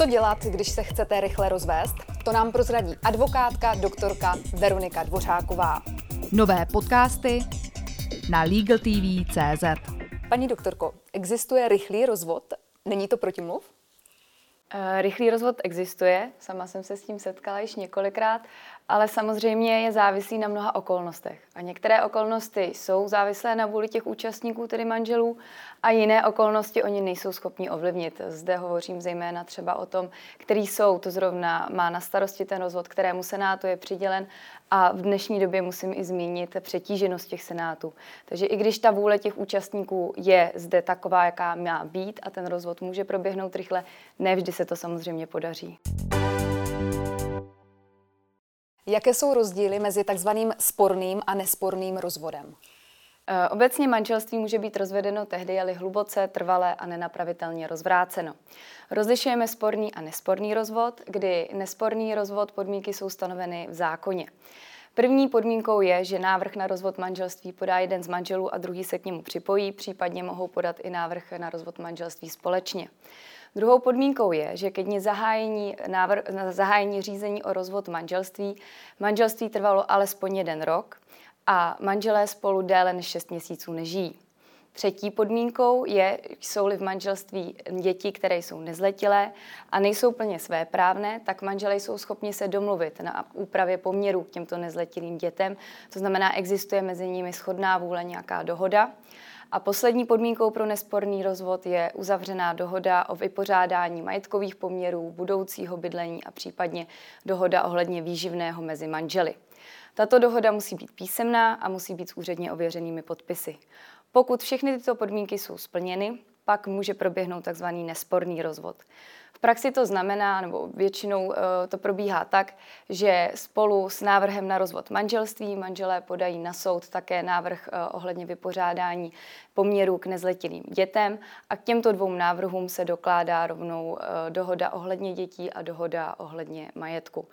Co dělat, když se chcete rychle rozvést? To nám prozradí advokátka, doktorka Veronika Dvořáková. Nové podcasty na LegalTV.cz Paní doktorko, existuje rychlý rozvod? Není to protimluv? Eh, rychlý rozvod existuje, sama jsem se s tím setkala již několikrát, ale samozřejmě je závislý na mnoha okolnostech. A některé okolnosti jsou závislé na vůli těch účastníků, tedy manželů, a jiné okolnosti oni nejsou schopni ovlivnit. Zde hovořím zejména třeba o tom, který soud zrovna má na starosti ten rozvod, kterému senátu je přidělen a v dnešní době musím i zmínit přetíženost těch senátů. Takže i když ta vůle těch účastníků je zde taková, jaká má být a ten rozvod může proběhnout rychle, nevždy se to samozřejmě podaří. Jaké jsou rozdíly mezi takzvaným sporným a nesporným rozvodem? Eh, obecně manželství může být rozvedeno tehdy, je hluboce, trvalé a nenapravitelně rozvráceno. Rozlišujeme sporný a nesporný rozvod, kdy nesporný rozvod podmínky jsou stanoveny v zákoně. První podmínkou je, že návrh na rozvod manželství podá jeden z manželů a druhý se k němu připojí, případně mohou podat i návrh na rozvod manželství společně. Druhou podmínkou je, že ke dní zahájení, návr, zahájení řízení o rozvod manželství manželství trvalo alespoň jeden rok a manželé spolu déle než 6 měsíců nežijí. Třetí podmínkou je, jsou-li v manželství děti, které jsou nezletilé a nejsou plně svéprávné, tak manželé jsou schopni se domluvit na úpravě poměrů k těmto nezletilým dětem. To znamená, existuje mezi nimi shodná vůle, nějaká dohoda. A poslední podmínkou pro nesporný rozvod je uzavřená dohoda o vypořádání majetkových poměrů, budoucího bydlení a případně dohoda ohledně výživného mezi manželi. Tato dohoda musí být písemná a musí být s úředně ověřenými podpisy. Pokud všechny tyto podmínky jsou splněny, pak může proběhnout tzv. nesporný rozvod. V praxi to znamená, nebo většinou eh, to probíhá tak, že spolu s návrhem na rozvod manželství manželé podají na soud také návrh eh, ohledně vypořádání poměrů k nezletilým dětem a k těmto dvou návrhům se dokládá rovnou eh, dohoda ohledně dětí a dohoda ohledně majetku.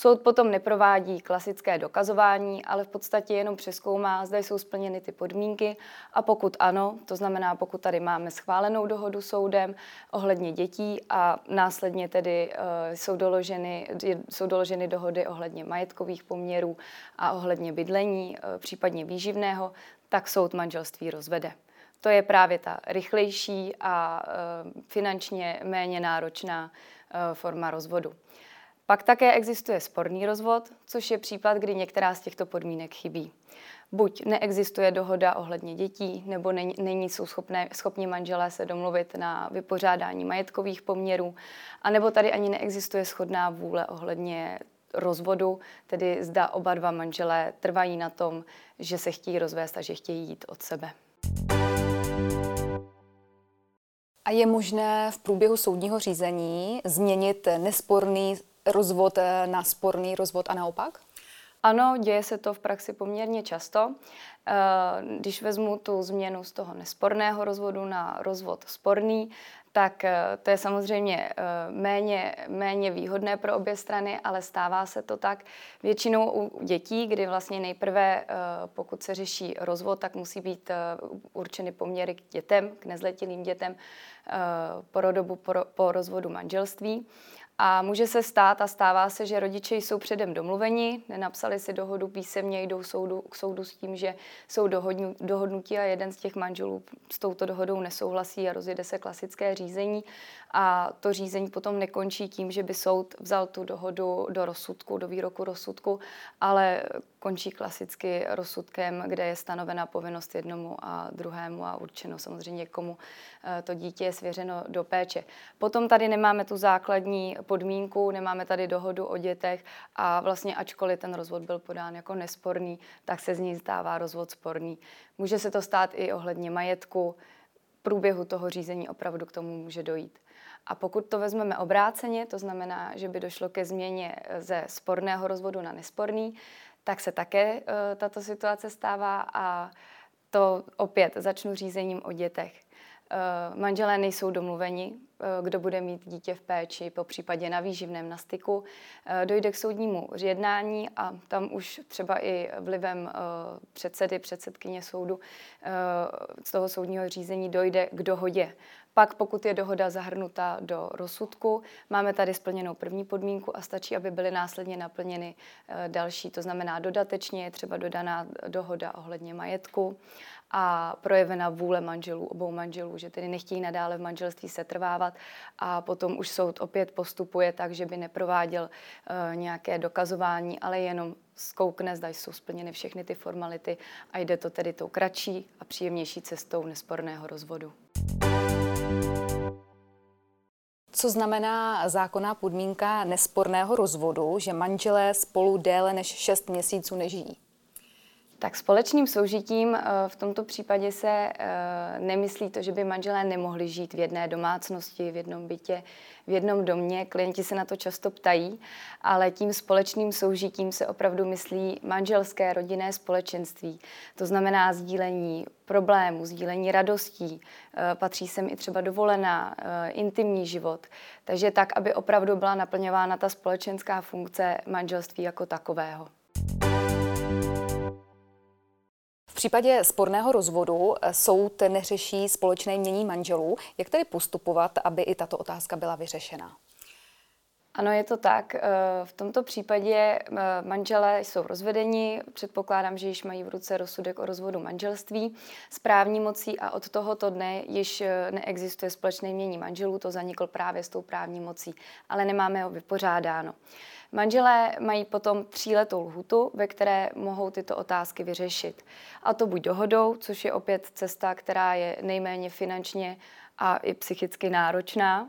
Soud potom neprovádí klasické dokazování, ale v podstatě jenom přeskoumá, zda jsou splněny ty podmínky a pokud ano, to znamená, pokud tady máme schválenou dohodu soudem ohledně dětí a následně tedy uh, jsou, doloženy, jsou doloženy dohody ohledně majetkových poměrů a ohledně bydlení, uh, případně výživného, tak soud manželství rozvede. To je právě ta rychlejší a uh, finančně méně náročná forma rozvodu. Pak také existuje sporný rozvod, což je případ, kdy některá z těchto podmínek chybí. Buď neexistuje dohoda ohledně dětí, nebo není, není jsou schopné, schopni manželé se domluvit na vypořádání majetkových poměrů, anebo tady ani neexistuje schodná vůle ohledně rozvodu, tedy zda oba dva manželé trvají na tom, že se chtějí rozvést a že chtějí jít od sebe. A je možné v průběhu soudního řízení změnit nesporný rozvod eh, na sporný rozvod a naopak? Ano, děje se to v praxi poměrně často. Eh, když vezmu tu změnu z toho nesporného rozvodu na rozvod sporný, tak eh, to je samozřejmě méně, méně výhodné pro obě strany, ale stává se to tak většinou u dětí, kdy vlastně nejprve, pokud se řeší rozvod, tak musí být určeny poměry k dětem, k nezletilým dětem po dobu po, po rozvodu manželství. A může se stát a stává se, že rodiče jsou předem domluveni, nenapsali si dohodu písemně, jdou soudu, k soudu s tím, že jsou dohodnu, dohodnutí a jeden z těch manželů s touto dohodou nesouhlasí a rozjede se klasické řízení. A to řízení potom nekončí tím, že by soud vzal tu dohodu do rozsudku, do výroku rozsudku, ale končí klasicky rozsudkem, kde je stanovena povinnost jednomu a druhému a určeno samozřejmě, komu eh, to dítě je svěřeno do péče. Potom tady nemáme tu základní podmínku, nemáme tady dohodu o dětech a vlastně ačkoliv ten rozvod byl podán jako nesporný, tak se z ní stává rozvod sporný. Může se to stát i ohledně majetku, průběhu toho řízení opravdu k tomu může dojít. A pokud to vezmeme obráceně, to znamená, že by došlo ke změně ze sporného rozvodu na nesporný, tak se také uh, tato situace stává a to opět začnu řízením o dětech. Uh, manželé nejsou domluveni, uh, kdo bude mít dítě v péči, po případě na výživném na styku. Dojde k soudnímu jednání a tam už třeba i vlivem předsedy, předsedkyně soudu z toho soudního řízení dojde k dohodě Pak, pokud je dohoda zahrnuta do rozsudku, máme tady splněnou první podmínku a stačí, aby byly následně naplněny eh, další. To znamená, dodatečně je třeba dodaná dohoda ohledně majetku a projevena vůle manželů, obou manželů, že tedy nechtějí nadále v manželství setrvávat a potom už soud opět postupuje tak, že by neprováděl uh, nějaké dokazování, ale jenom zkoukne, zda jsou splněny všechny ty formality a jde to tedy tou kratší a příjemnější cestou nesporného rozvodu. Co znamená zákonná podmínka nesporného rozvodu, že manželé spolu déle než 6 měsíců nežijí? Tak společným soužitím eh, v tomto případě se eh, nemyslí to, že by manželé nemohli žít v jedné domácnosti, v jednom bytě, v jednom domě. Klienti se na to často ptají, ale tím společným soužitím se opravdu myslí manželské rodinné společenství. To znamená sdílení problémů, sdílení radostí, eh, patří sem i třeba dovolená, intimní život. Takže tak, aby opravdu byla naplňována ta společenská funkce manželství jako takového. Případě sporného rozvodu eh, soud neřeší společné mění manželů. Jak tedy postupovat, aby i tato otázka byla vyřešena? Ano, je to tak. Eh, v tomto případě eh, manželé jsou rozvedeni. Předpokládám, že již mají v ruce rozsudek o rozvodu manželství s právní mocí a od tohoto dne již neexistuje společné mění manželů. To zanikl právě s tou právní mocí, ale nemáme ho vypořádáno. Manželé mají potom tříletou lhutu, ve které mohou tyto otázky vyřešit. A to buď dohodou, což je opět cesta, která je nejméně finančně a i psychicky náročná,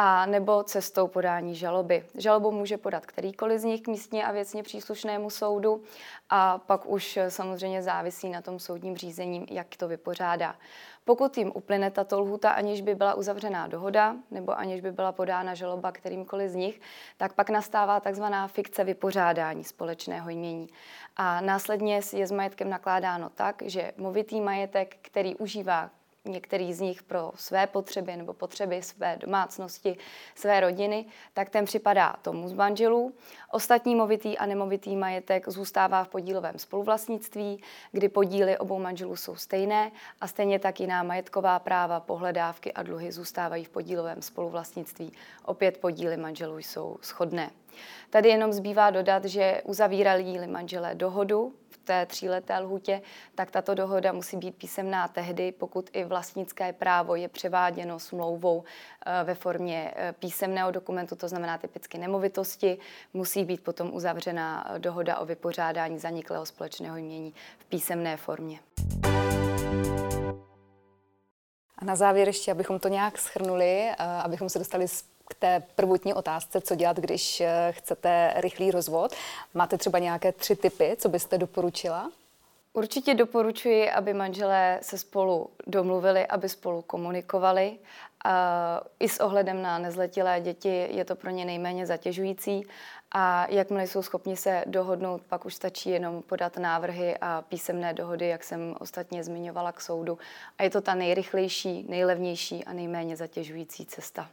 a nebo cestou podání žaloby. Žalobu může podat kterýkoliv z nich k místně a věcně příslušnému soudu a pak už samozřejmě závisí na tom soudním řízením, jak to vypořádá. Pokud jim uplyne tato lhuta, aniž by byla uzavřená dohoda nebo aniž by byla podána žaloba kterýmkoliv z nich, tak pak nastává takzvaná fikce vypořádání společného jmění. A následně je s majetkem nakládáno tak, že movitý majetek, který užívá některý z nich pro své potřeby nebo potřeby své domácnosti, své rodiny, tak ten připadá tomu z manželů. Ostatní movitý a nemovitý majetek zůstává v podílovém spoluvlastnictví, kdy podíly obou manželů jsou stejné a stejně tak jiná majetková práva, pohledávky a dluhy zůstávají v podílovém spoluvlastnictví. Opět podíly manželů jsou shodné. Tady jenom zbývá dodat, že uzavírali manželé dohodu té tříleté lhutě, tak tato dohoda musí být písemná tehdy, pokud i vlastnické právo je převáděno smlouvou eh, ve formě eh, písemného dokumentu, to znamená typicky nemovitosti, musí být potom uzavřena dohoda o vypořádání zaniklého společného jmění v písemné formě. A na závěr ještě, abychom to nějak schrnuli, eh, abychom se dostali k té prvotní otázce, co dělat, když eh, chcete rychlý rozvod. Máte třeba nějaké tři typy, co byste doporučila? Určitě doporučuji, aby manželé se spolu domluvili, aby spolu komunikovali. A I s ohledem na nezletilé děti je to pro ně nejméně zatěžující. A jakmile jsou schopni se dohodnout, pak už stačí jenom podat návrhy a písemné dohody, jak jsem ostatně zmiňovala k soudu. A je to ta nejrychlejší, nejlevnější a nejméně zatěžující cesta.